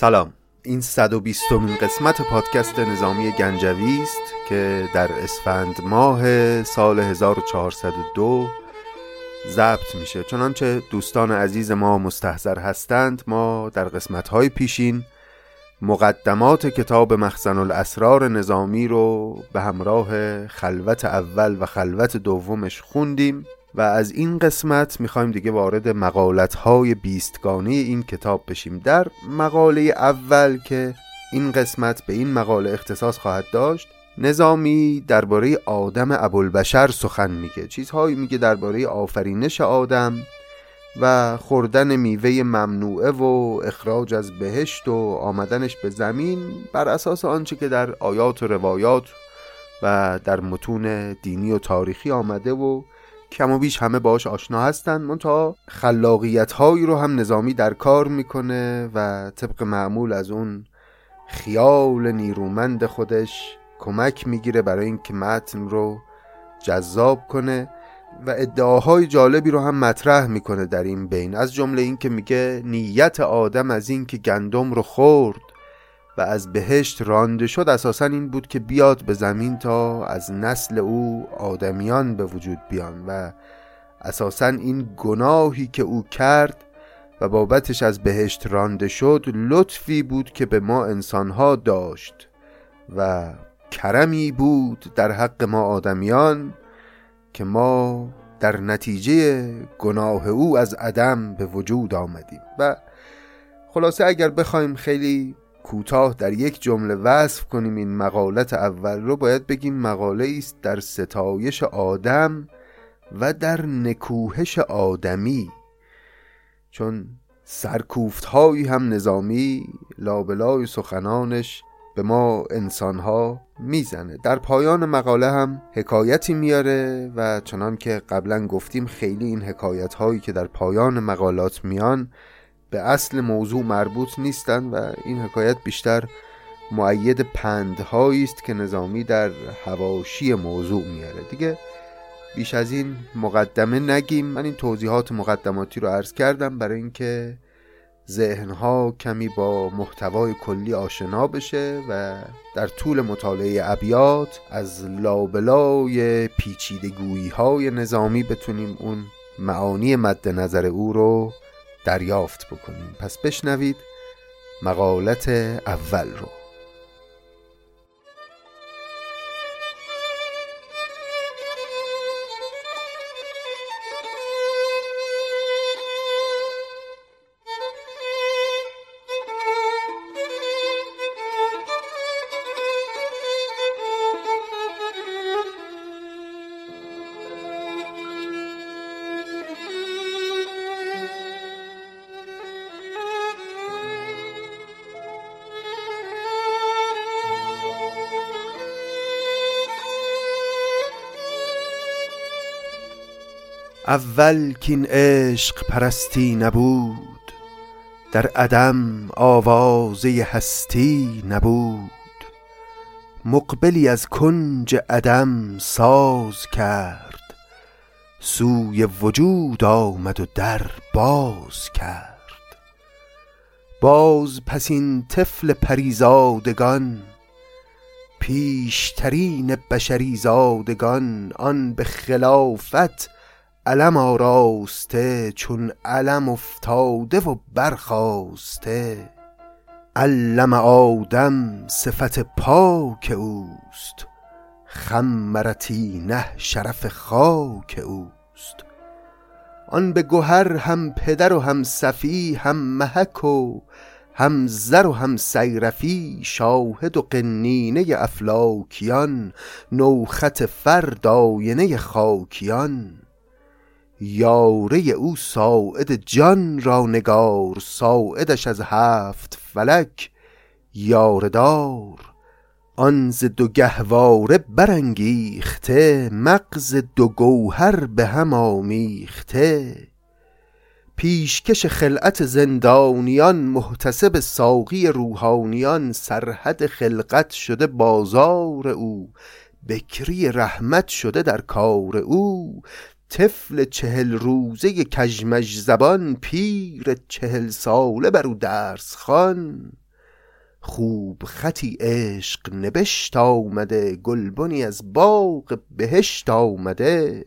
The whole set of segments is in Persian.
سلام. این 120 مین قسمت پادکست نظامی گنجوی است که در اسفند ماه سال 1402 ضبط میشه. چنانچه دوستان عزیز ما مستحضر هستند ما در قسمت های پیشین مقدمات کتاب مخزن الاسرار نظامی رو به همراه خلوت اول و خلوت دومش خوندیم. و از این قسمت می‌خوایم دیگه وارد مقالت های بیستگانه این کتاب بشیم. در مقاله اول که این قسمت به این مقاله اختصاص خواهد داشت نظامی درباره آدم ابوالبشر سخن میگه. چیزهایی میگه درباره آفرینش آدم و خوردن میوه ممنوعه و اخراج از بهشت و آمدنش به زمین بر اساس آنچه که در آیات و روایات و در متون دینی و تاریخی آمده و کم و بیش همه باش آشنا هستند منتها خلاقیت هایی رو هم نظامی در کار می‌کنه و طبق معمول از اون خیال نیرومند خودش کمک می‌گیره برای اینکه متن رو جذاب کنه و ادعاهای جالبی رو هم مطرح می‌کنه در این بین. از جمله اینکه میگه نیت آدم از اینکه گندم رو خورد. و از بهشت رانده شد اساسا این بود که بیاد به زمین تا از نسل او آدمیان به وجود بیان و اساسا این گناهی که او کرد و بابتش از بهشت رانده شد لطفی بود که به ما انسانها داشت و کرمی بود در حق ما آدمیان که ما در نتیجه گناه او از عدم به وجود آمدیم. و خلاصه اگر بخوایم خیلی کوتاه در یک جمله وصف کنیم این مقالت اول رو. باید بگیم مقاله است در ستایش آدم و در نکوهش آدمی. چون سرکوفت هایی هم نظامی لابلای سخنانش به ما انسانها می‌زنه. در پایان مقاله هم حکایتی میاره و چنان که قبلا گفتیم خیلی این حکایت هایی که در پایان مقالات میان به اصل موضوع مربوط نیستند و این حکایت بیشتر معید پندهایی است که نظامی در هواشی موضوع میاره. دیگه بیش از این مقدمه نگیم. من این توضیحات مقدماتی رو عرض کردم برای اینکه ذهنها کمی با محتوای کلی آشنا بشه و در طول مطالعه ابیات از لابلای پیچیدگویی های نظامی بتونیم اون معانی مد نظر او رو دریافت بکنیم. پس بشنوید مقالت اول رو. اول کین عشق پرستی نبود در عدم آوازه هستی نبود. مقبلی از کنج عدم ساز کرد سوی وجود آمد و در باز کرد. باز پس این طفل پریزادگان پیشترین بشری زادگان آن به خلافت علم آراسته چون علم افتاده و برخاسته. علم آدم صفت پاک اوست خمرتی نه شرف خاک اوست. آن به گوهر هم پدر و هم صفی هم محک و هم زر و هم سیرفی شاهد و قنینه افلاکیان نوخط فرد آینه خاکیان. یاره او ساعد جان را نگار ساعدش از هفت فلک یاردار آن ز دو گهواره برانگیخته مغز دو گوهر به هم آمیخته. پیشکش خلعت زندانیان محتسب ساقی روحانیان سرحد خلقت شده بازار او بکری رحمت شده در کار او. طفل چهل روزه کژمژ زبان پیر چهل ساله بر درس خوان. خوب خطی عشق نبشت آمده گلبنی از باغ بهشت آمده.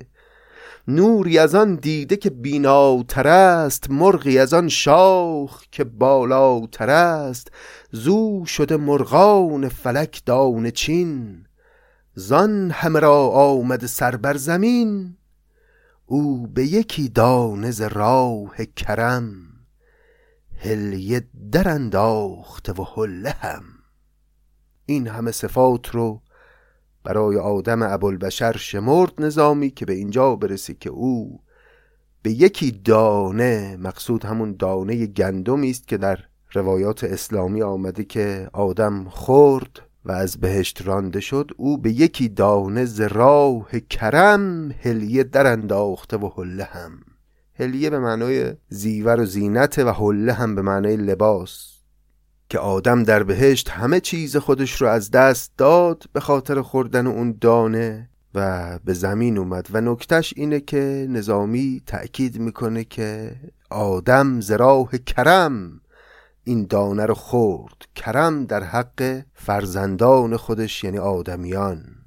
نوری از آن دیده که بیناتر است مرغی از آن شاخ که بالاتر است. زو شده مرغان فلک دانه چین زان همه را آمده سر بر زمین. او به یکی دانه ز راه کرم هلیه در انداخته و حله هم. این همه صفات رو برای آدم ابوالبشر شمرد نظامی که به اینجا برسی که او به یکی دانه مقصود همون دانه گندمی است که در روایات اسلامی آمده که آدم خورد و از بهشت رانده شد او به یکی دانه ز راه کرم هلیه در انداخته و حله هم. هلیه به معنای زیور و زینت و حله هم به معنای لباس. که آدم در بهشت همه چیز خودش رو از دست داد به خاطر خوردن اون دانه و به زمین اومد. و نکتش اینه که نظامی تأکید می‌کنه که آدم زراح کرم این دانه رو خورد. کرم در حق فرزندان خودش یعنی آدمیان.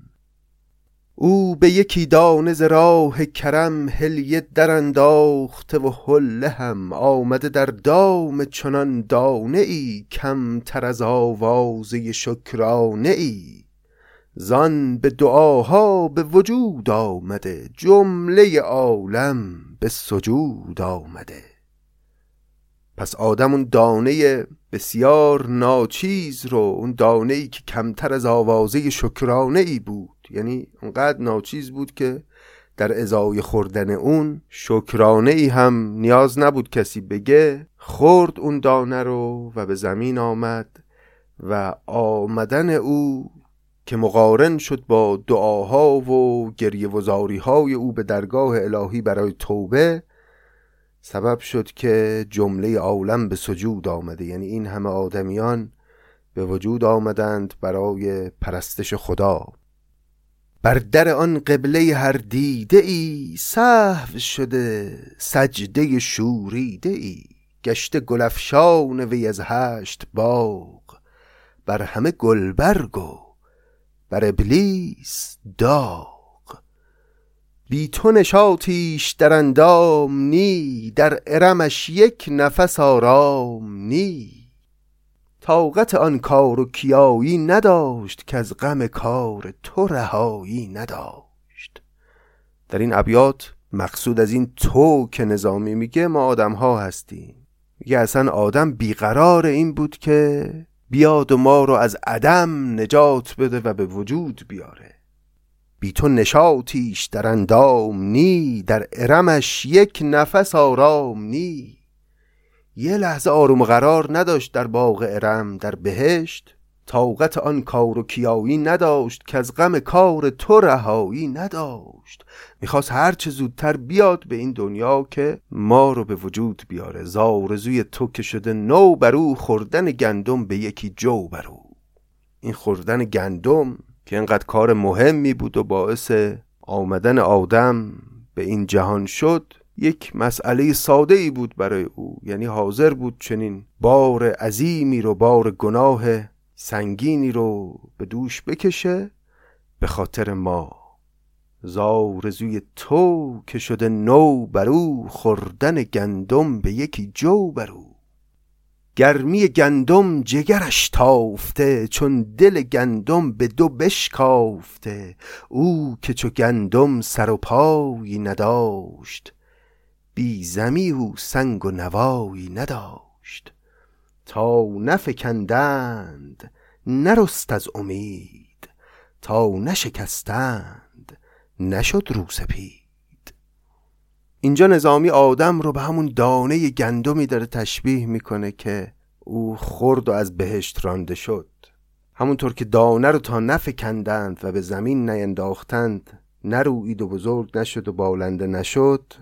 او به یکی دانه ز راه کرم هلیه در انداخته و حله هم آمده در دام چنان دانه ای کمتر از آوازه شکرانه ای زان به دعاها به وجود آمده جمله عالم به سجود آمده. پس آدم اون دانه بسیار ناچیز رو اون دانه ای که کمتر از آوازه شکرانه ای بود. یعنی اونقدر ناچیز بود که در ازای خوردن اون شکرانه ای هم نیاز نبود کسی بگه. خورد اون دانه رو و به زمین آمد و آمدن او که مقارن شد با دعاها و گریه وزاری های او به درگاه الهی برای توبه سبب شد که جمله عالم به سجود آمده. یعنی این همه آدمیان به وجود آمدند برای پرستش خدا. بر در آن قبله هر دیده ای صحو شده سجده شوریده ای گشته گلفشان وی از هشت باغ. بر همه گلبرگ و بر ابلیس داغ. بی تو نشاتیش در اندام نی در ارمش یک نفس آرام نی. طاقت آن کار و کیایی نداشت که از غم کار تو رهایی نداشت. در این ابیات مقصود از این تو که نظامی میگه ما آدم ها هستیم. میگه اصلا آدم بیقرار این بود که بیاد و ما رو از عدم نجات بده و به وجود بیاره. بی تو نشاتیش در اندام نی در ارمش یک نفس آرام نی. یه لحظه آروم قرار نداشت در باغ ارم در بهشت. طاقت آن کار و کیایی نداشت که از غم کار تو رهایی نداشت. می‌خواست هرچه زودتر بیاد به این دنیا که ما رو به وجود بیاره. زارزوی تو که شده نو برو خوردن گندم به یکی جو برو این خوردن گندم که اینقدر کار مهمی بود و باعث آمدن آدم به این جهان شد یک مسئله ساده ای بود برای او. یعنی حاضر بود چنین بار عظیمی رو بار گناه سنگینی رو به دوش بکشه به خاطر ما. زارزوی تو که شده نو برو خوردن گندم به یکی جو برو گرمی گندم جگرش تافته چون دل گندم به دو بشکافته. او که چو گندم سر و پایی نداشت بی زمی و سنگ و نوایی نداشت. تا نفکندند نرست از امید تا نشکستند نشد رو سپید. اینجا نظامی آدم رو به همون دانه گندمی داره تشبیه می‌کنه که او خورد و از بهشت رانده شد. همونطور که دانه رو تا نفکندند و به زمین نینداختند نروید و بزرگ نشد و بالنده نشد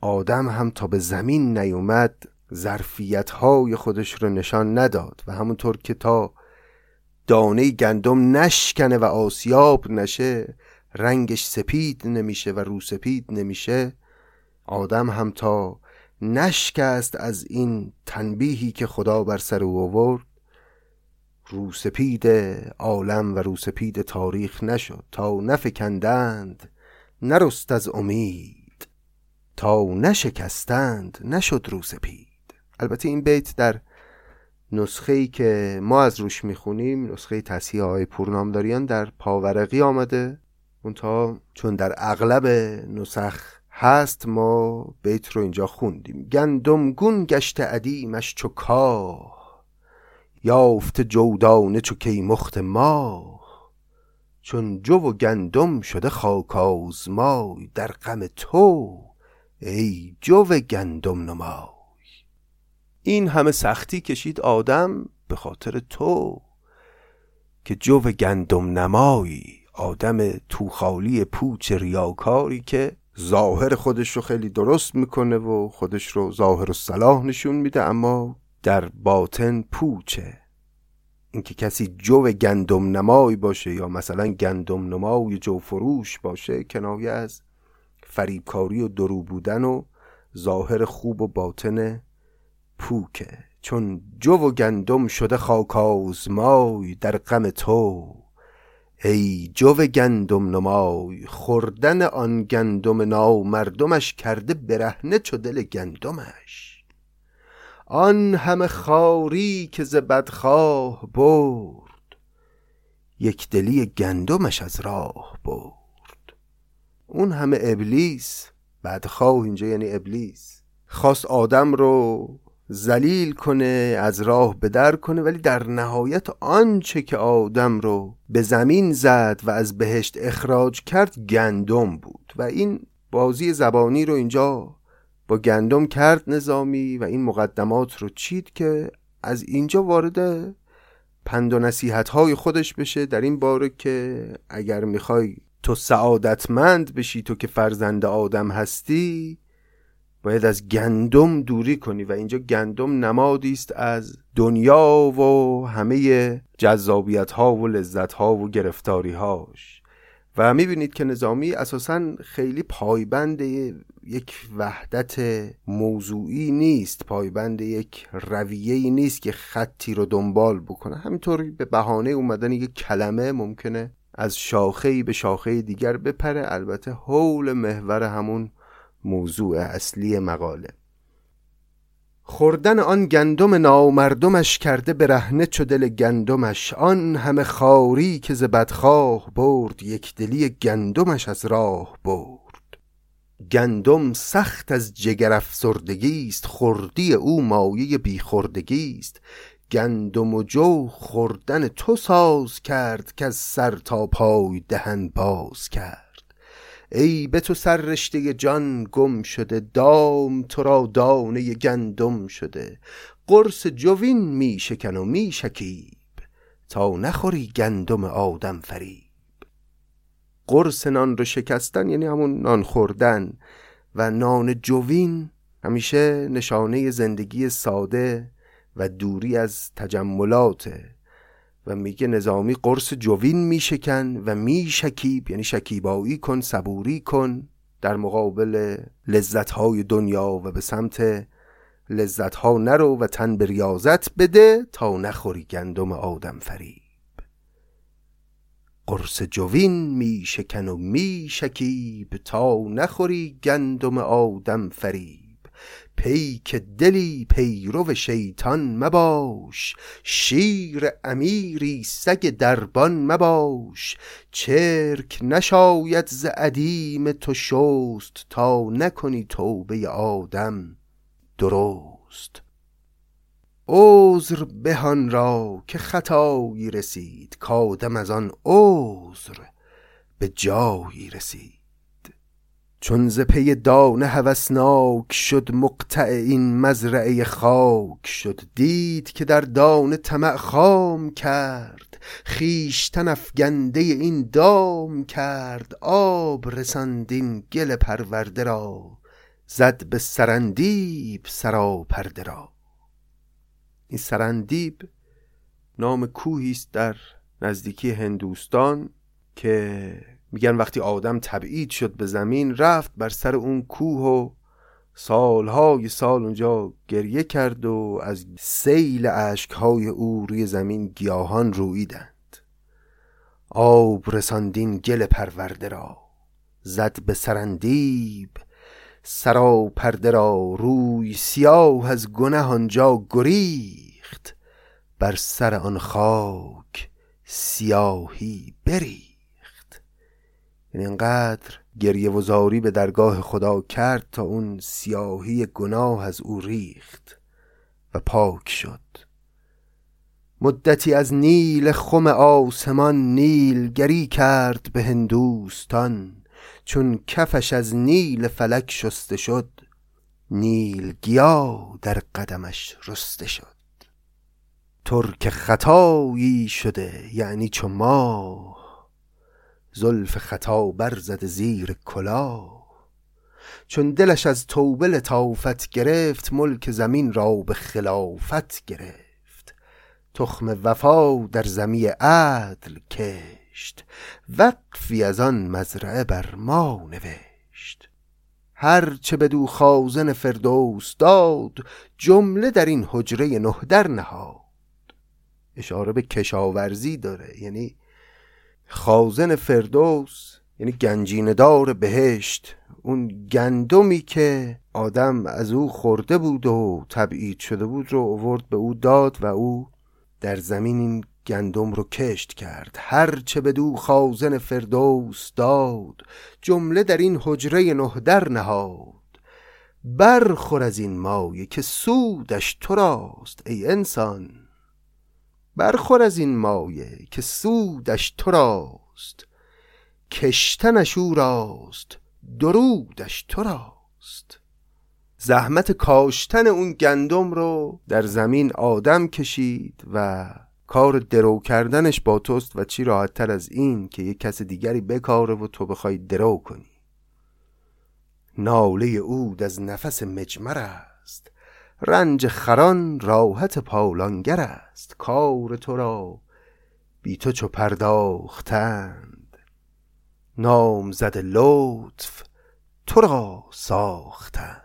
آدم هم تا به زمین نیومد ظرفیت های خودش رو نشان نداد و همونطور که تا دانه گندم نشکنه و آسیاب نشه رنگش سپید نمیشه و رو سپید نمیشه آدم هم تا نشکست از این تنبیهی که خدا بر سر او آورد روسپید عالم و روسپید تاریخ نشد. تا نفکندند نرست از امید. تا نشکستند نشد روسپید. البته این بیت در نسخه ای که ما از روش می‌خونیم نسخه تصحیح های پورنامداریان در پاورقی آمده. منتها چون در اغلب نسخ هست ما بیت رو اینجا خوندیم. گندم گون گشت عدیمش چو کاه یافت جودانه چو کی مخت ما چون جو و گندم شده خاک آزمای در غم تو ای جو گندم نمای. این همه سختی کشید آدم به خاطر تو که جو گندم نمایی آدم توخالی پوچ ریاکاری که ظاهر خودش رو خیلی درست می‌کنه و خودش رو ظاهر و صلاح نشون میده اما در باطن پوچه. اینکه کسی جو گندم نمای باشه یا مثلا گندم نمای جو فروش باشه کنایه از فریبکاری و درو بودن و ظاهر خوب و باطن پوکه. چون جو و گندم شده خاک آزمای در غم تو. ای جو گندم نمای خوردن آن گندم ناو مردمش کرده برهنه چو دل گندمش. آن همه خاری که ز بدخواه برد یک دلی گندمش از راه برد. اون همه ابلیس بدخواه اینجا یعنی ابلیس خواست آدم رو زلیل کنه از راه به در کنه ولی در نهایت آنچه که آدم رو به زمین زد و از بهشت اخراج کرد گندم بود. و این بازی زبانی رو اینجا با گندم کرد نظامی و این مقدمات رو چید که از اینجا وارد پند و نصیحت های خودش بشه در این باره که اگر می‌خوای تو سعادتمند بشی تو که فرزند آدم هستی باید از گندم دوری کنی و اینجا گندم نمادی است از دنیا و همه جذابیت ها و لذت ها و گرفتاری هاش و می‌بینید که نظامی اساسا خیلی پایبند یک وحدت موضوعی نیست پایبند یک رویه نیست که خطی رو دنبال بکنه. همینطور به بهانه اومدن یک کلمه ممکنه از شاخه به شاخه دیگر بپره. البته حول محور همون موضوع اصلی مقاله. خوردن آن گندم نامردمش کرده به رهنه چو دل گندمش. آن همه خاری که ز بدخواه برد یک دلی گندمش از راه برد. گندم سخت از جگر افسردگی است خوردی او مایه بیخوردگی است. گندم و جو خوردن تو ساز کرد که از سر تا پای دهن باز کرد. ای به تو سر رشته جان گم شده دام تو را دانه گندم شده. قرص جوین می شکن و می شکیب تا نخوری گندم آدم فریب. قرص نان رو شکستن یعنی همون نان خوردن و نان جوین همیشه نشانه زندگی ساده و دوری از تجملاته و میگه نظامی قرص جوین میشکن و میشکیب یعنی شکیبایی کن صبوری کن در مقابل لذت های دنیا و به سمت لذت ها نرو و تن به ریاضت بده تا نخوری گندم آدم فریب. قرص جوین میشکن و میشکیب تا نخوری گندم آدم فریب. پیک دلی پیرو شیطان مباش شیر امیری سگ دربان مباش. چرک نشاید ز عدیم تو شست تا نکنی توبه آدم درست. عذر بهان را که خطایی رسید کادم از آن عذر به جایی رسید. چون ز پی دانه هوسناک شد مقطع این مزرعه خاک شد دید که در دانه طمع خام کرد خیشتن افگنده این دام کرد آب رساندین گل پرورده را زد به سرندیب سرا پرده را. این سرندیب نام کوهی است در نزدیکی هندوستان که میگن وقتی آدم تبعید شد به زمین رفت بر سر اون کوه و سالهای سال اونجا گریه کرد و از سیل عشقهای او روی زمین گیاهان رویدند. آب رساندین گل پرورده را زد به سرندیب سرا پرده را روی سیاه از گنه آنجا گریخت بر سر آن خاک سیاهی بریخت. یعنی انقدر گریه و زاری به درگاه خدا کرد تا اون سیاهی گناه از او ریخت و پاک شد. مدتی از نیل خم آسمان نیل گری کرد به هندوستان. چون کفش از نیل فلک شسته شد نیل گیا در قدمش رسته شد. ترک خطایی شده یعنی چو ما زلف خطا برزد زیر کلا. چون دلش از توبه لطافت گرفت ملک زمین را به خلافت گرفت. تخم وفا در زمی عدل کشت وقفی از آن مزرعه بر ما نوشت. هر چه بدو خازن فردوس داد جمله در این حجره نه در نهاد. اشاره به کشاورزی داره یعنی خازن فردوس یعنی گنجین دار بهشت اون گندمی که آدم از او خورده بود و تبعید شده بود رو اوورد به او داد و او در زمین این گندم رو کشت کرد. هر چه به دو خازن فردوس داد جمله در این حجره نه در نهاد. برخور از این مایه که سودش تو راست ای انسان. برخور از این مایه که سودش تو راست کشتنش او راست درودش تو راست. زحمت کاشتن اون گندم رو در زمین آدم کشید و کار درو کردنش با توست و چی راحتتر از این که یک کس دیگری بکاره و تو بخوای درو کنی. ناله اود از نفس مجمر است. رنج خران راحت پالانگر است کار تو را. بی تو چو پرداختند. نام زد لطف تو را ساختند.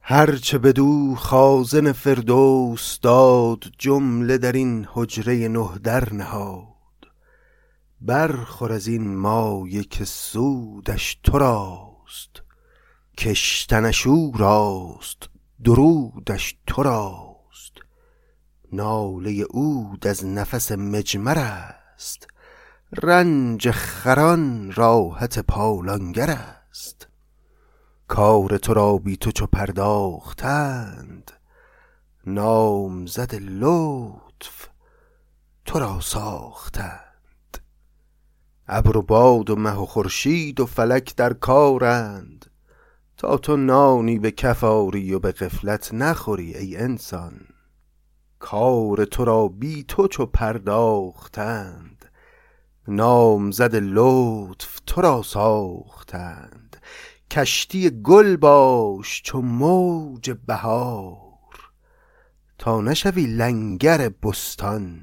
هرچه بدو خازن فردوس داد جمله در این حجره نه در نهاد. برخور از این مایه که سودش تو راست کشتنش او راست درودش تو راست. ناله اود از نفس مجمر است رنج خران راحت پالانگر است. کار تو را بی تو چو پرداختند نامزد لطف تو را ساختند. ابر و باد و مه و خورشید و فلک در کارند. تا تو نانی به کفاری و به غفلت نخوری ای انسان. کار تو را بی تو چو پرداختند. نامزد لطف تو را ساختند. کشتی گل باش چو موج بهار. تا نشوی لنگر بستان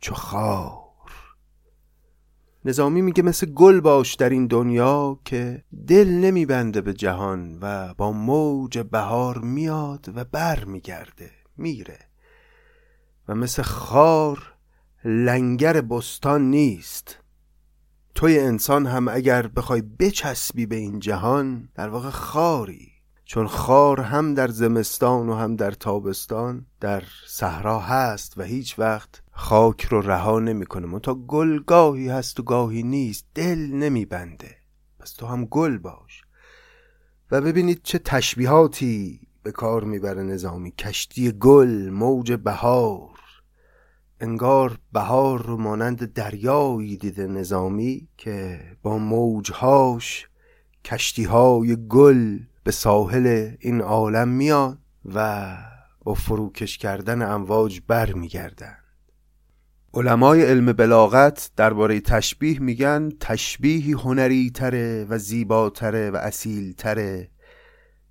چو خار نظامی میگه مثل گل باش در این دنیا که دل نمیبنده به جهان و با موج بهار میاد و بر میگرده میره. و مثل خار لنگر بستان نیست. توی انسان هم اگر بخوای بچسبی به این جهان در واقع خاری. چون خار هم در زمستان و هم در تابستان در صحرا هست و هیچ وقت خاک رو رها نمی‌کنه تا گل گاهی هست و گاهی نیست دل نمیبنده پس تو هم گل باش. و ببینید چه تشبیهاتی به کار می‌بره نظامی. کشتی گل موج بهار. انگار بهار رو مانند دریایی دیده نظامی که با موجهاش کشتیهای گل به ساحل این عالم میاد و با فروکش کردن امواج بر میگردن علمای علم بلاغت درباره تشبیه میگن تشبیهی هنری تره و زیباتره و اصیل تره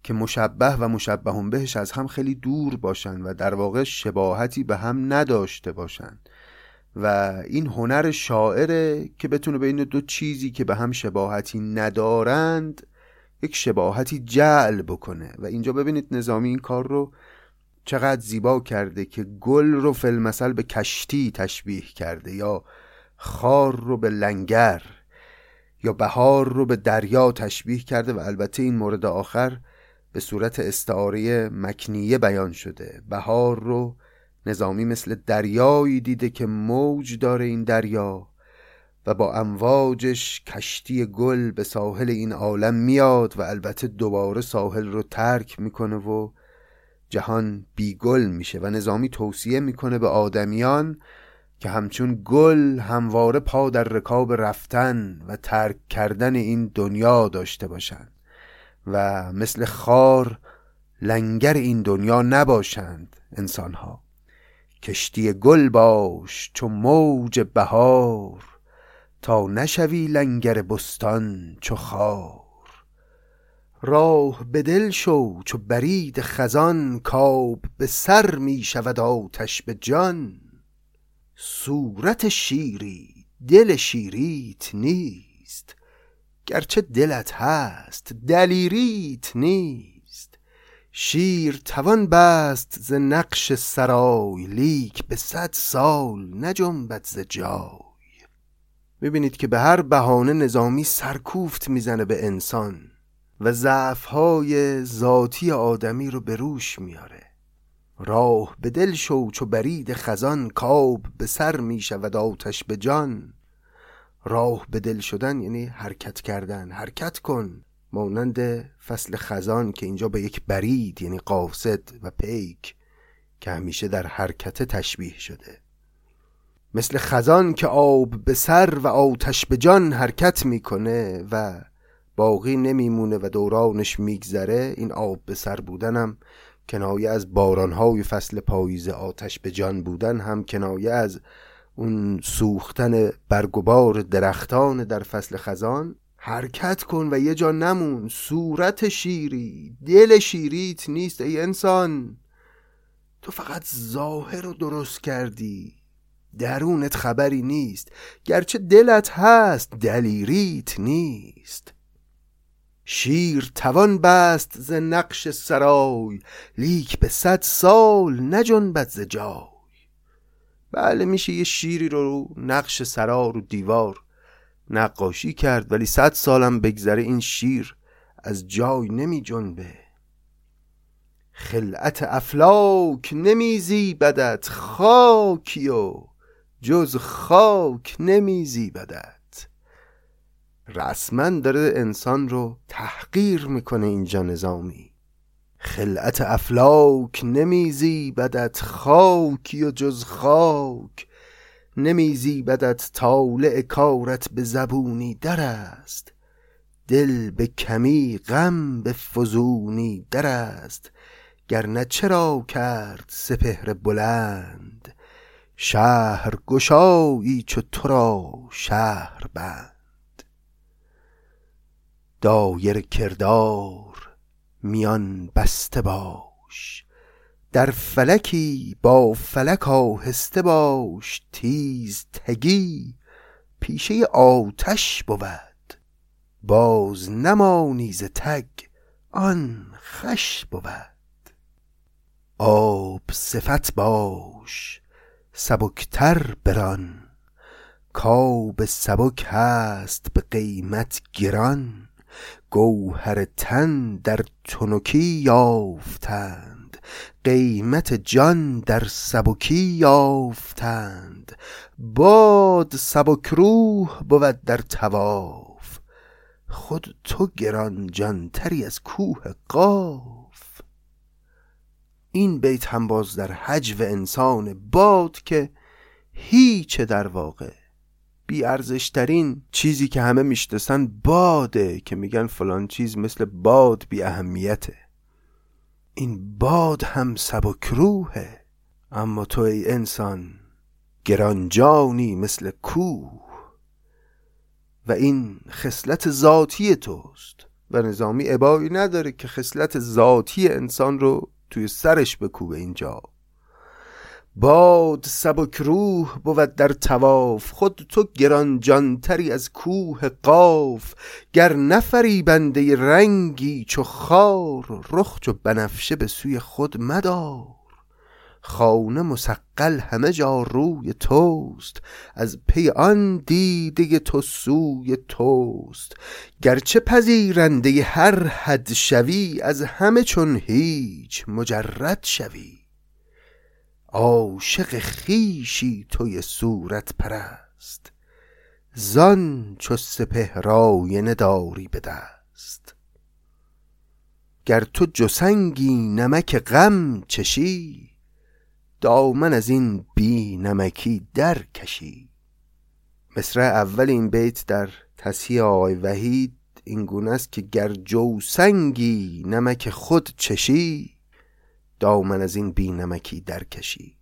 که مشبه و مشبهون بهش از هم خیلی دور باشن و در واقع شباهتی به هم نداشته باشند و این هنر شاعره که بتونه بین دو چیزی که به هم شباهتی ندارند یک شباهتی جعل بکنه. و اینجا ببینید نظامی این کار رو چقدر زیبا کرده که گل رو فلمثل به کشتی تشبیه کرده یا خار رو به لنگر یا بهار رو به دریا تشبیه کرده و البته این مورد آخر به صورت استعاره مکنیه بیان شده. بهار رو نظامی مثل دریایی دیده که موج داره این دریا و با امواجش کشتی گل به ساحل این عالم میاد و البته دوباره ساحل رو ترک می‌کنه و جهان بیگل میشه و نظامی توصیه می‌کنه به آدمیان که همچون گل همواره پا در رکاب رفتن و ترک کردن این دنیا داشته باشند و مثل خار لنگر این دنیا نباشند انسانها. کشتی گل باش چو موج بهار تا نشوی لنگر بستان چو خار. راه به دل شو چو برید خزان کاب به سر می شود آتش به جان. صورت شیری دل شیریت نیست گرچه دلت هست دلیریت نیست. شیر توان بست ز نقش سرای لیک به صد سال نجنبد ز جای. می‌بینید که به هر بهانه نظامی سرکوفت می‌زنه به انسان. و ضعفهای ذاتی آدمی رو به روش میاره. راه به دل شو چو برید خزان کاب به سر می شود آتش به جان. راه به دل شدن یعنی حرکت کردن. حرکت کن مانند فصل خزان که اینجا به یک برید یعنی قاصد و پیک که همیشه در حرکت تشبیه شده. مثل خزان که آب به سر و آتش به جان حرکت می‌کنه و باقی نمیمونه و دورانش میگذره این آب به سر بودنم. کنایه از بارانهای فصل پاییز آتش به جان بودن هم کنایه از اون سوختن برگبار درختان در فصل خزان. حرکت کن و یه جا نمون صورت شیری دل شیریت نیست ای انسان. تو فقط ظاهر رو درست کردی درونت خبری نیست. گرچه دلت هست دلیریت نیست. شیر توان بست ز نقش سرای لیک به صد سال نجنبد ز جای. بله میشه یه شیری رو نقش سرا رو دیوار نقاشی کرد ولی صد سالم بگذره این شیر از جای نمی جنبه. خلعت افلاک نمیزی بدت خاکی و جز خاک نمیزی بدت رسما داره انسان رو تحقیر می‌کنه اینجا نظامی. خلعت افلاک نمیزی بدت خاکی و جز خاک. نمیزی بدت طالع کارت به زبونی در است. دل به کمی غم به فزونی در است. گرنه چرا کرد سپهر بلند؟ شهر گشایی چو تو را شهر بند. دایر کردار میان بسته باش. در فلکی با فلک آهسته باش تیز تگی پیشه آتش بود. باز نمانی ز تگ آن خش بود. آب صفت باش سبکتر بران. کاب سبک هست به قیمت گران. گوهر تن در تنکی یافتند. قیمت جان در سبکی یافتند. باد سبک روح بود در تواف. خود تو گران جانتری از کوه قاف. این بیت هم باز در حجو انسان باد که هیچ در واقع بی ارزشترین چیزی که همه می‌شناسن باده که میگن فلان چیز مثل باد بی اهمیته. این باد هم سبک روحه. اما تو ای انسان گرانجانی مثل کوه. و این خصلت ذاتی توست. و نظامی عبایی نداره که خصلت ذاتی انسان رو توی سرش بکوبه اینجا باد سبک روح بود در تواف خود تو گران جانتری از کوه قاف. گر نفری بنده رنگی چو خار رخ چو بنفشه به سوی خود مدار. خانه مسقل همه جا روی توست از پی آن دیده تو سوی توست. گرچه پذیرنده هر حد شوی از همه چون هیچ مجرد شوی. عاشق خیشی توی صورت پرست زان چو سپهرای نداری به دست. گر تو جسنگی نمک غم چشی دامن از این بی نمکی در کشی. مصرع اول این بیت در تصحیح آقای وحید این گونه است که گر جوسنگی نمک خود چشی دامن از این بی نمکی در کشی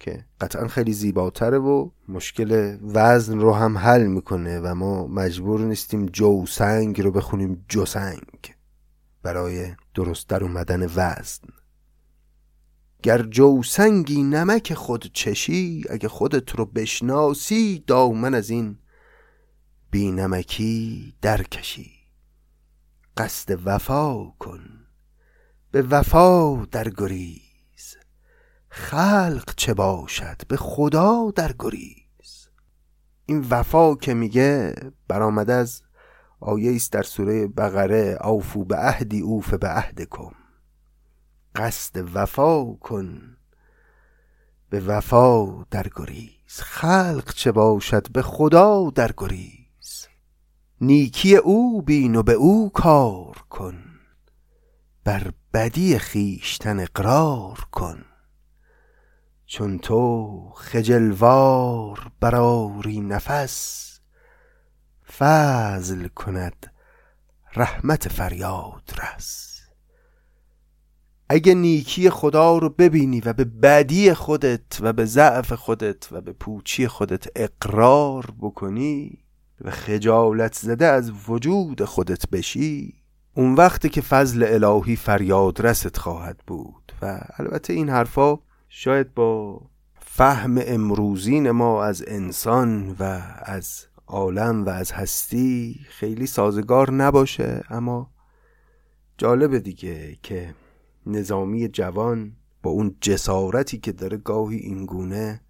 که قطعا خیلی زیباتره و مشکل وزن رو هم حل می‌کنه و ما مجبور نیستیم جوسنگ رو بخونیم جوسنگ برای درست در اومدن وزن. گر جوسنگی نمک خود چشی اگه خودت رو بشناسی دامن از این بی نمکی درکشی قصد وفا کن. به وفا در گریز. خلق چه باشد به خدا در گریز. این وفا که میگه برآمده از آیه است در سوره بقره آفو به عهدی اوف به عهدکم. قصد وفا کن به وفا در گریز. خلق چه باشد به خدا در گریز. نیکی او بین و به او کار کن. بر بدی خیشتن اقرار کن. چون تو خجلوار براری نفس فضل کند رحمت فریاد رس. اگه نیکی خدا رو ببینی و به بدی خودت و به ضعف خودت و به پوچی خودت اقرار بکنی و خجالت زده از وجود خودت بشی. اون وقتی که فضل الهی فریاد رست خواهد بود. و البته این حرفا شاید با فهم امروزین ما از انسان و از عالم و از هستی خیلی سازگار نباشه اما جالبه دیگه که نظامی جوان با اون جسارتی که داره گاهی اینگونه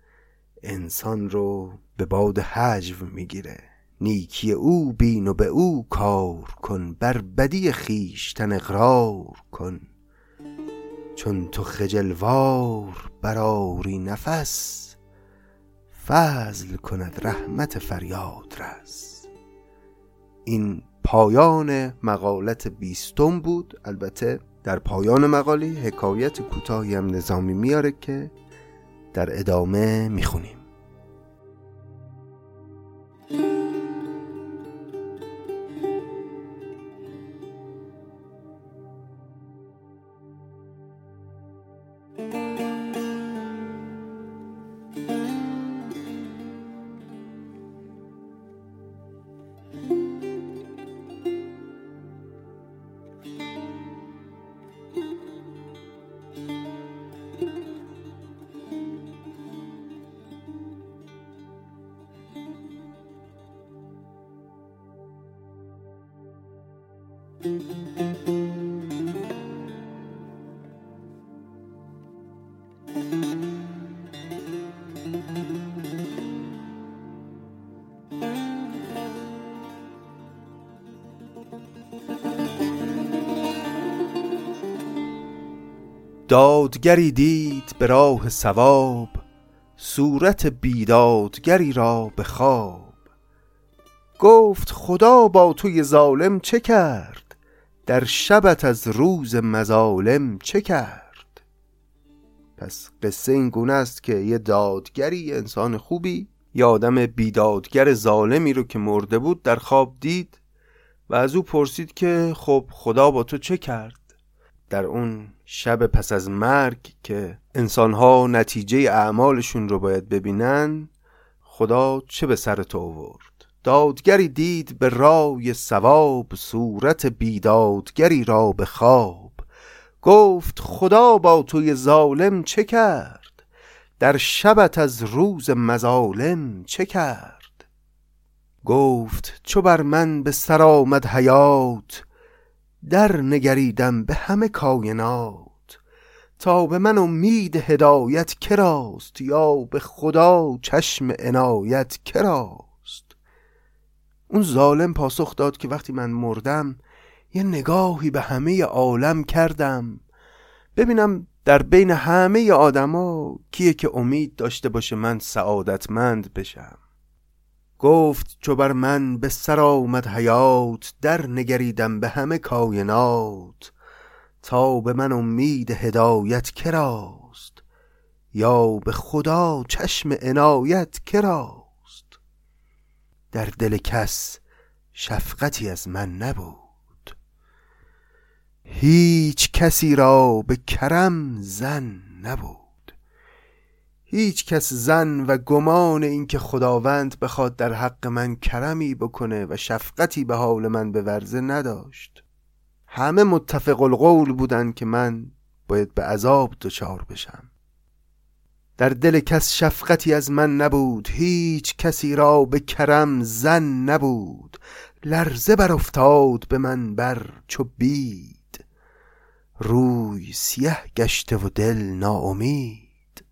انسان رو به باد حجو می‌گیره. نیکی او بین و به او کار کن بر بدی خیشتن اقرار کن. چون تو خجلوار براری نفس فضل کند رحمت فریاد رس. این پایان مقالت بیستم بود. البته در پایان مقاله حکایت کوتاهی هم نظامی میاره که در ادامه می‌خونیم. دادگری دید به راه سواب صورت بیدادگری را به خواب. گفت خدا با توی ظالم چه کرد؟ در شبت از روز مظالم چه کرد؟ پس قصه این گونه است که یه دادگری انسان خوبی یه آدم بیدادگر ظالمی رو که مرده بود در خواب دید و از او پرسید که خب خدا با تو چه کرد؟ در اون شب پس از مرگ که انسانها نتیجه اعمالشون رو باید ببینن خدا چه به سر تو آورد؟ دادگری دید به رای سواب صورت بیدادگری را به خواب. گفت خدا با توی ظالم چه کرد؟ در شبت از روز مظالم چه کرد؟ گفت چو بر من به سر آمد حیات در نگریدم به همه کاینات. تا به من امید هدایت کراست یا به خدا چشم عنایت کراست اون ظالم پاسخ داد که وقتی من مردم یه نگاهی به همه عالم کردم. ببینم در بین همه آدما کیه که امید داشته باشه من سعادتمند بشم. گفت چو بر من به سر آمد حیات در نگریدم به همه کاینات. تا به من امید هدایت کراست یا به خدا چشم عنایت کراست در دل کس شفقتی از من نبود. هیچ کسی را به کرم زن نبود هیچ کس زن و گمان اینکه خداوند بخواد در حق من کرمی بکنه و شفقتی به حال من ورزه نداشت. همه متفق القول بودن که من باید به عذاب دچار بشم. در دل کس شفقتی از من نبود هیچ کسی را به کرم زن نبود. لرزه بر افتاد به من بر چو بید روی سیه گشته و دل ناامید.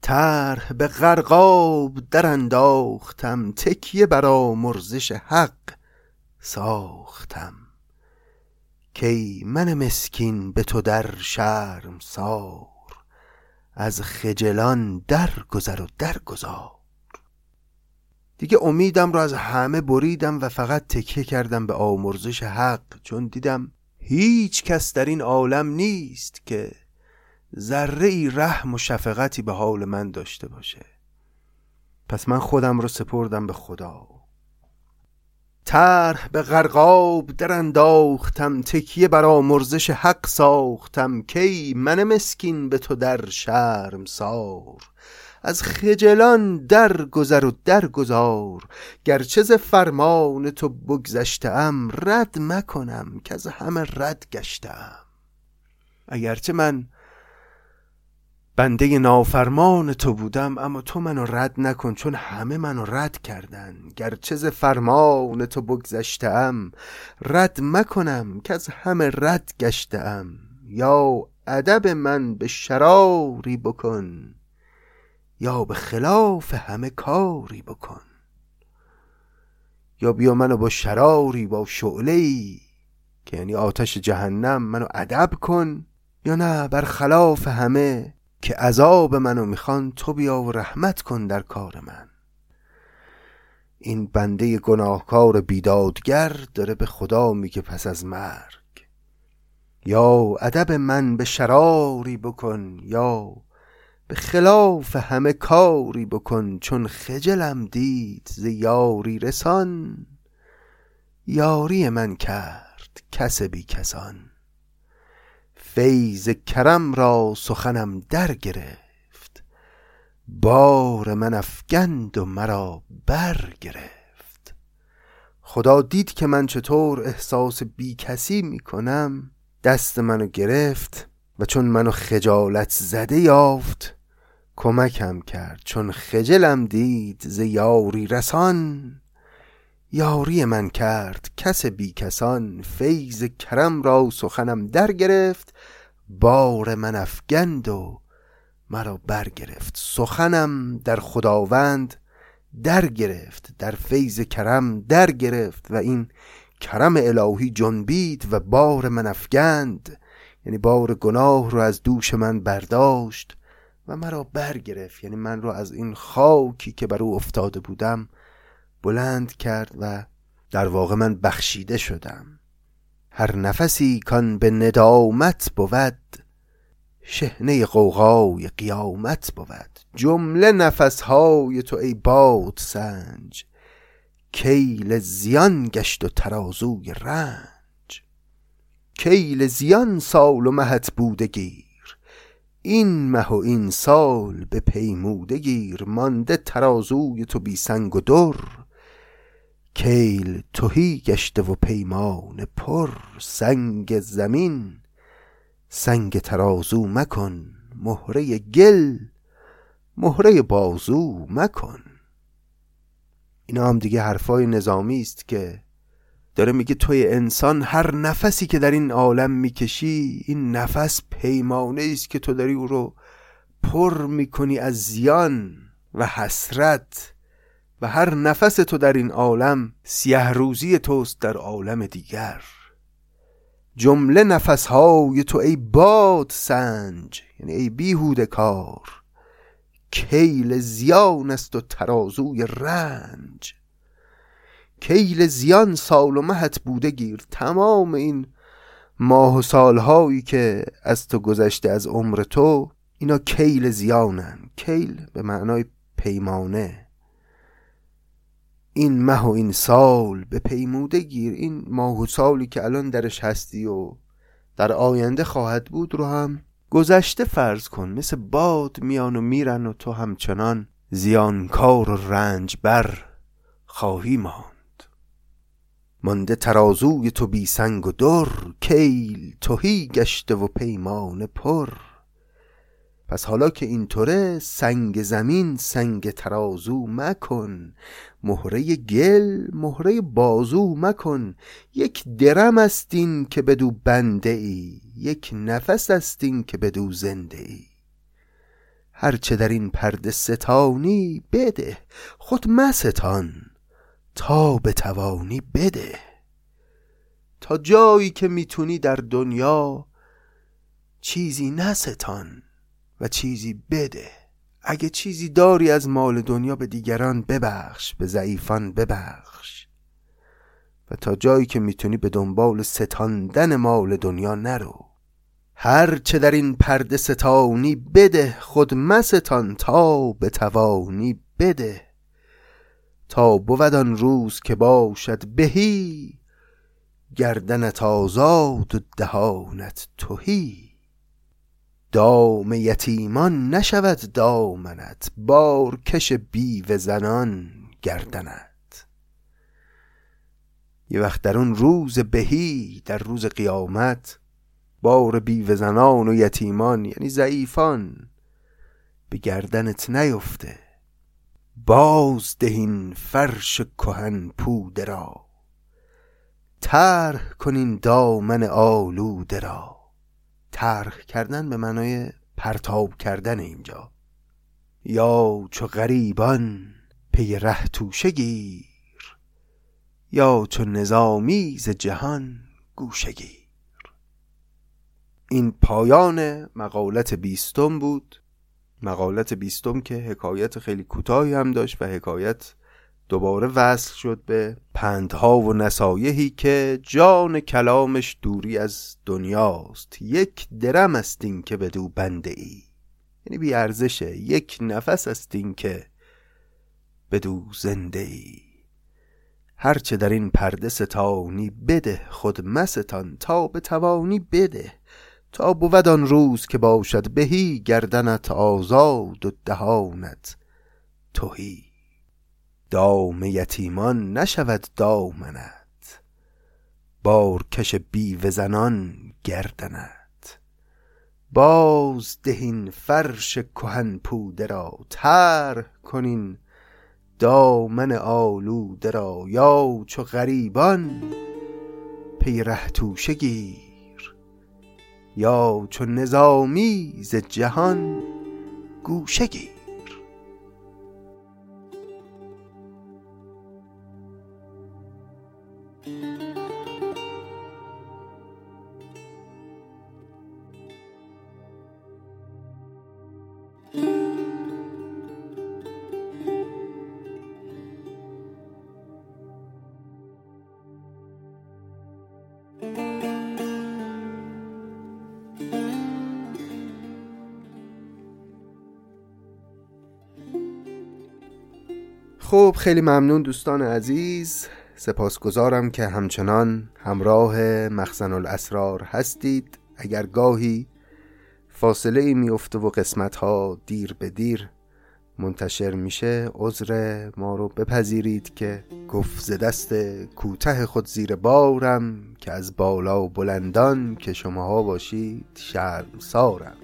طرح به غرقاب در انداختم تکیه بر مرزش حق ساختم. کی من مسکین به تو در شرم سار از خجلان در گذر و در گذار. دیگه امیدم رو از همه بریدم و فقط تکیه کردم به آمرزش حق چون دیدم هیچ کس در این عالم نیست که ذره ای رحم و شفقتی به حال من داشته باشه. پس من خودم رو سپردم به خدا. طرح به غرقاب در انداختم تکیه بر آمرزش حق ساختم. کی من مسکین به تو در شرم سار. از خجلان در گذر و در گذار. گرچه ز فرمان تو بگذشتم رد مکنم که از همه رد گشتم. اگرچه من بنده نافرمان تو بودم اما تو منو رد نکن چون همه منو رد کردن. گرچه ز فرمان تو بگذشتم رد مکنم که از همه رد گشتم. یا ادب من به شراری بکن. یا به خلاف همه کاری بکن. یا بیا منو با شراری با شعله که یعنی آتش جهنم منو ادب کن. یا نه بر خلاف همه که عذاب منو می‌خوان تو بیا و رحمت کن در کار من. این بنده گناهکار بیدادگر داره به خدا میگه پس از مرگ. یا ادب من به شراری بکن یا به خلاف همه کاری بکن چون خجلم دید ز یاری رسان. یاری من کرد کس بی کسان. فیض کرم را سخنم در گرفت. بار من افگند و مرا بر گرفت. خدا دید که من چطور احساس بی کسی می کنم. دست منو گرفت و چون منو خجالت زده یافت کمکم کرد چون خجلم دید ز یاری رسان. یاری من کرد کس بی کسان. فیض کرم را سخنم در گرفت بار من افگند و مرا برگرفت. سخنم در خداوند در گرفت در فیض کرم در گرفت و این کرم الهی جنبید و بار من افگند. یعنی بار گناه رو از دوش من برداشت. و مرا برگرفت. یعنی من رو از این خاکی که بر او افتاده بودم بلند کرد و در واقع من بخشیده شدم. هر نفسی کان به ندامت بود شهنه قوقای قیامت بود. جمله نفسهای تو ای باد سنج کیل زیان گشت و ترازوی رنج. کیل زیان سال و مهت بوده گیر این مه و این سال به پیموده گیر مانده ترازوی تو بی سنگ و در. کیل توهی گشته و پیمان پر سنگ زمین. سنگ ترازو مکن مهره گل مهره بازو مکن. اینا هم دیگه حرفای نظامی است که داره میگه توی انسان هر نفسی که در این عالم می‌کشی این نفس پیمانه است که تو داری او رو پر می‌کنی از زیان و حسرت. و هر نفس تو در این عالم سیه روزی توست در عالم دیگر. جمله نفس های تو ای باد سنج یعنی ای بیهود کار کیل زیان است و ترازوی رنج. کیل زیان سال و مهت بوده گیر. تمام این ماه و سالهایی که از تو گذشته از عمر تو اینا کیل زیانن. کیل به معنای پیمانه. این مه و این سال به پیموده گیر. این ماه و سالی که الان درش هستی و در آینده خواهد بود رو هم گذشته فرض کن. مثل باد میان و میرن و تو همچنان زیانکار و رنج بر خواهی ماند. مانده ترازوی تو بی سنگ و در کیل توهی گشته و پیمان پر. پس حالا که اینطوره سنگ زمین سنگ ترازو مکن. مهره گل مهره بازو مکن. یک درم استین که بدو بنده ای یک نفس استین که بدو زنده ای. هرچه در این پرده ستانی بده خود مستان. تا به توانی بده. تا جایی که می‌تونی در دنیا چیزی نستان و چیزی بده. اگه چیزی داری از مال دنیا به دیگران ببخش به ضعیفان ببخش. و تا جایی که می‌تونی به دنبال ستاندن مال دنیا نرو. هر چه در این پرده ستانی بده خود مستان تا به توانی بده. تا بود آن روز که باشد بهی گردنت آزاد و دهانت توهی دام یتیمان نشود دامنت بار کش بیوه زنان گردنت. یه وقت در اون روز بهی در روز قیامت بار بیوه زنان و یتیمان یعنی ضعیفان به گردنت نیفته. باز دهین فرش کهن پوده را. طرح کنین دامن آلوده را. طرح کردن به معنای پرتاب کردن اینجا. یا چو غریبان پی ره توشه گیر. یا چو نظامی ز جهان گوشه گیر. این پایان مقالت بیستم بود. مقالت بیستم که حکایت خیلی کوتاهی هم داشت و حکایت دوباره وصل شد به پندها و نصایحی که جان کلامش دوری از دنیاست. یک درم است این که بدو بنده ای یعنی بی ارزشه. یک نفس است این که بدو زنده ای هرچه در این پرده ستانی بده خود مستان. تا به توانی بده. تا بود آن روز که باشد بهی گردنت آزاد و دهانت توهی دام یتیمان نشود دامنت بارکش بیوه زنان گردنت. باز دهین فرش کهن پوده را تر کنین دامن آلوده را یا چو غریبان پی ره توشه یا چو نظامی ز جهان گوشه گیر. خب خیلی ممنون دوستان عزیز. سپاسگزارم که همچنان همراه مخزن الاسرار هستید. اگر گاهی فاصله ای میفته و قسمت ها دیر به دیر منتشر میشه عذر ما رو بپذیرید که گفت ز دست کوته خود زیر بارم که از بالا و بلندان که شماها باشید شرم سارم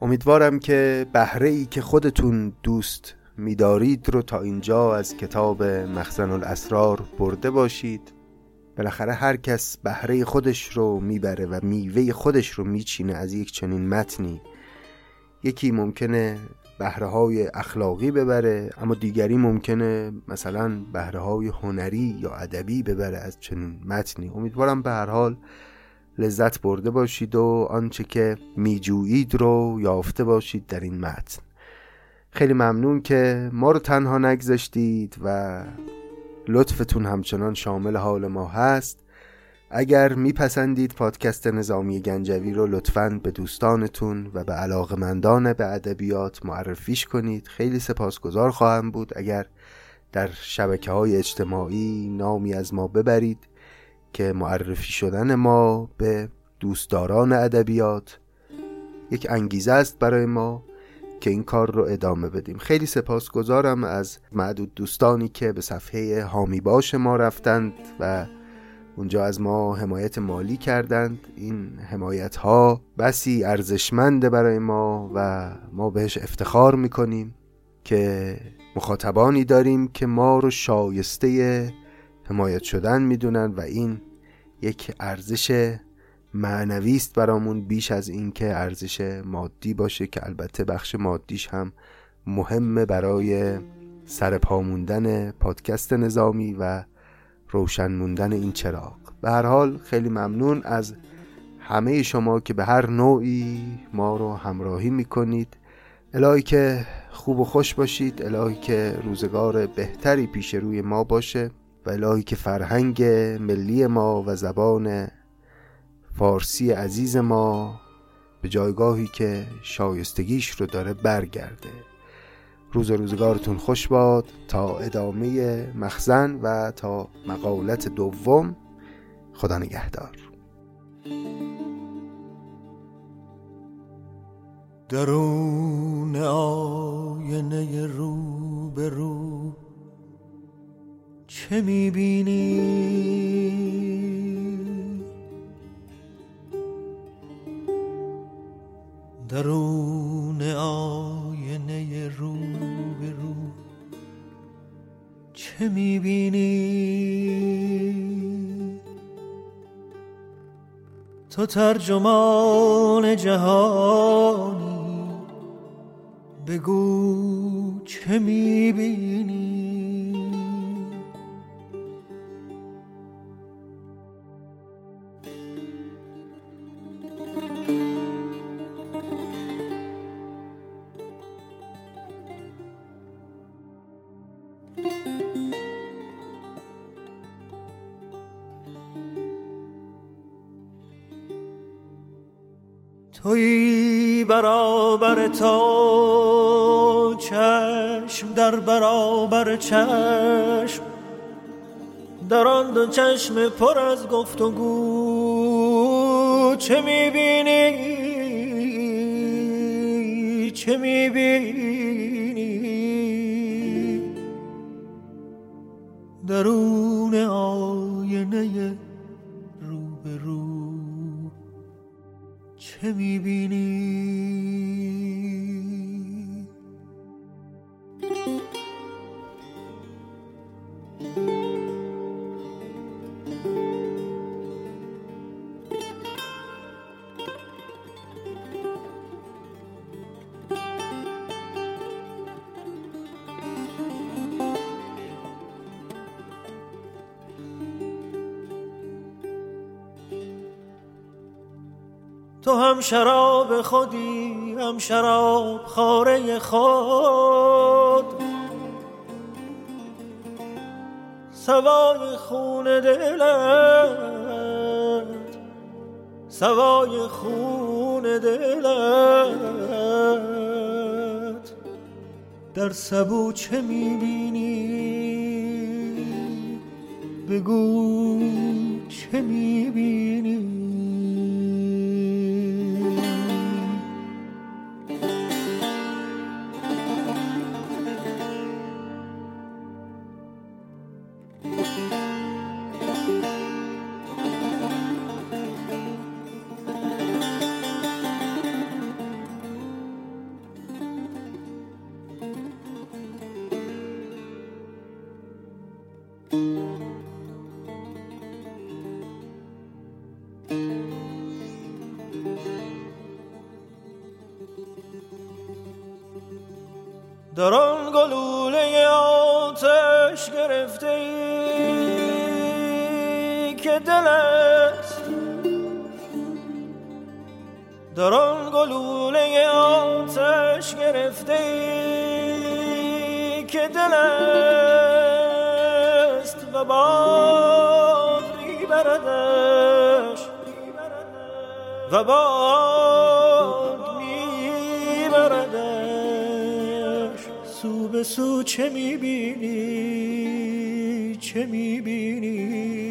امیدوارم که بهره ای که خودتون دوست میدارید رو تا اینجا از کتاب مخزن الاسرار برده باشید. بالاخره هر کس بهره خودش رو می‌بره و میوه خودش رو میچینه از یک چنین متنی. یکی ممکنه بهره های اخلاقی ببره اما دیگری ممکنه مثلا بهره های هنری یا ادبی ببره از چنین متنی. امیدوارم به هر حال لذت برده باشید و آنچه که میجویید رو یافته باشید در این متن. خیلی ممنون که ما رو تنها نگذاشتید و لطفتون همچنان شامل حال ما هست. اگر میپسندید پادکست نظامی گنجوی رو لطفا به دوستانتون و به علاقمندان به ادبیات معرفیش کنید. خیلی سپاسگزار خواهم بود. اگر در شبکه های اجتماعی نامی از ما ببرید که معرفی شدن ما به دوستداران ادبیات یک انگیزه است برای ما. که این کار رو ادامه بدیم. خیلی سپاسگزارم از معدود دوستانی که به صفحه هامی باش ما رفتند و اونجا از ما حمایت مالی کردند. این حمایت ها بسی ارزشمنده برای ما و ما بهش افتخار می‌کنیم که مخاطبانی داریم که ما رو شایسته حمایت شدن می‌دونن و این یک ارزش معنوی است برامون بیش از اینکه ارزش مادی باشه که البته بخش مادیش هم مهمه برای سرپا موندن پادکست نظامی و روشن موندن این چراغ. به هر حال خیلی ممنون از همه شما که به هر نوعی ما رو همراهی می‌کنید. الهی که خوب و خوش باشید الهی که روزگار بهتری پیش روی ما باشه و الهی که فرهنگ ملی ما و زبان فارسی عزیز ما به جایگاهی که شایستگیش رو داره برگرده. روز روزگارتون خوش باد تا ادامه مخزن و تا مقالت دوم. خدا نگهدار. درون آینه رو به رو چه می‌بینی؟ درون آینه رو به رو چه می‌بینی؟ تو ترجمان جهانی بگو چه می‌بینی؟ توی برابر تا چشم در برابر چشم. در آن دو چشم پر از گفت و گو چه می‌بینی؟ چه می‌بینی؟ درون آینه چه می‌بینی تو هم شراب خودی هم شراب خاره خود. سوای خون دلت سوای خون دلت. در سبو چه می‌بینی؟ بگو چه می‌بینی؟ در آن گلوله آتش گرفته ای که دلت در آن گلوله آتش گرفته ای که دل است و باد میبردش. و باد سو چه می‌بینی؟ چه می‌بینی؟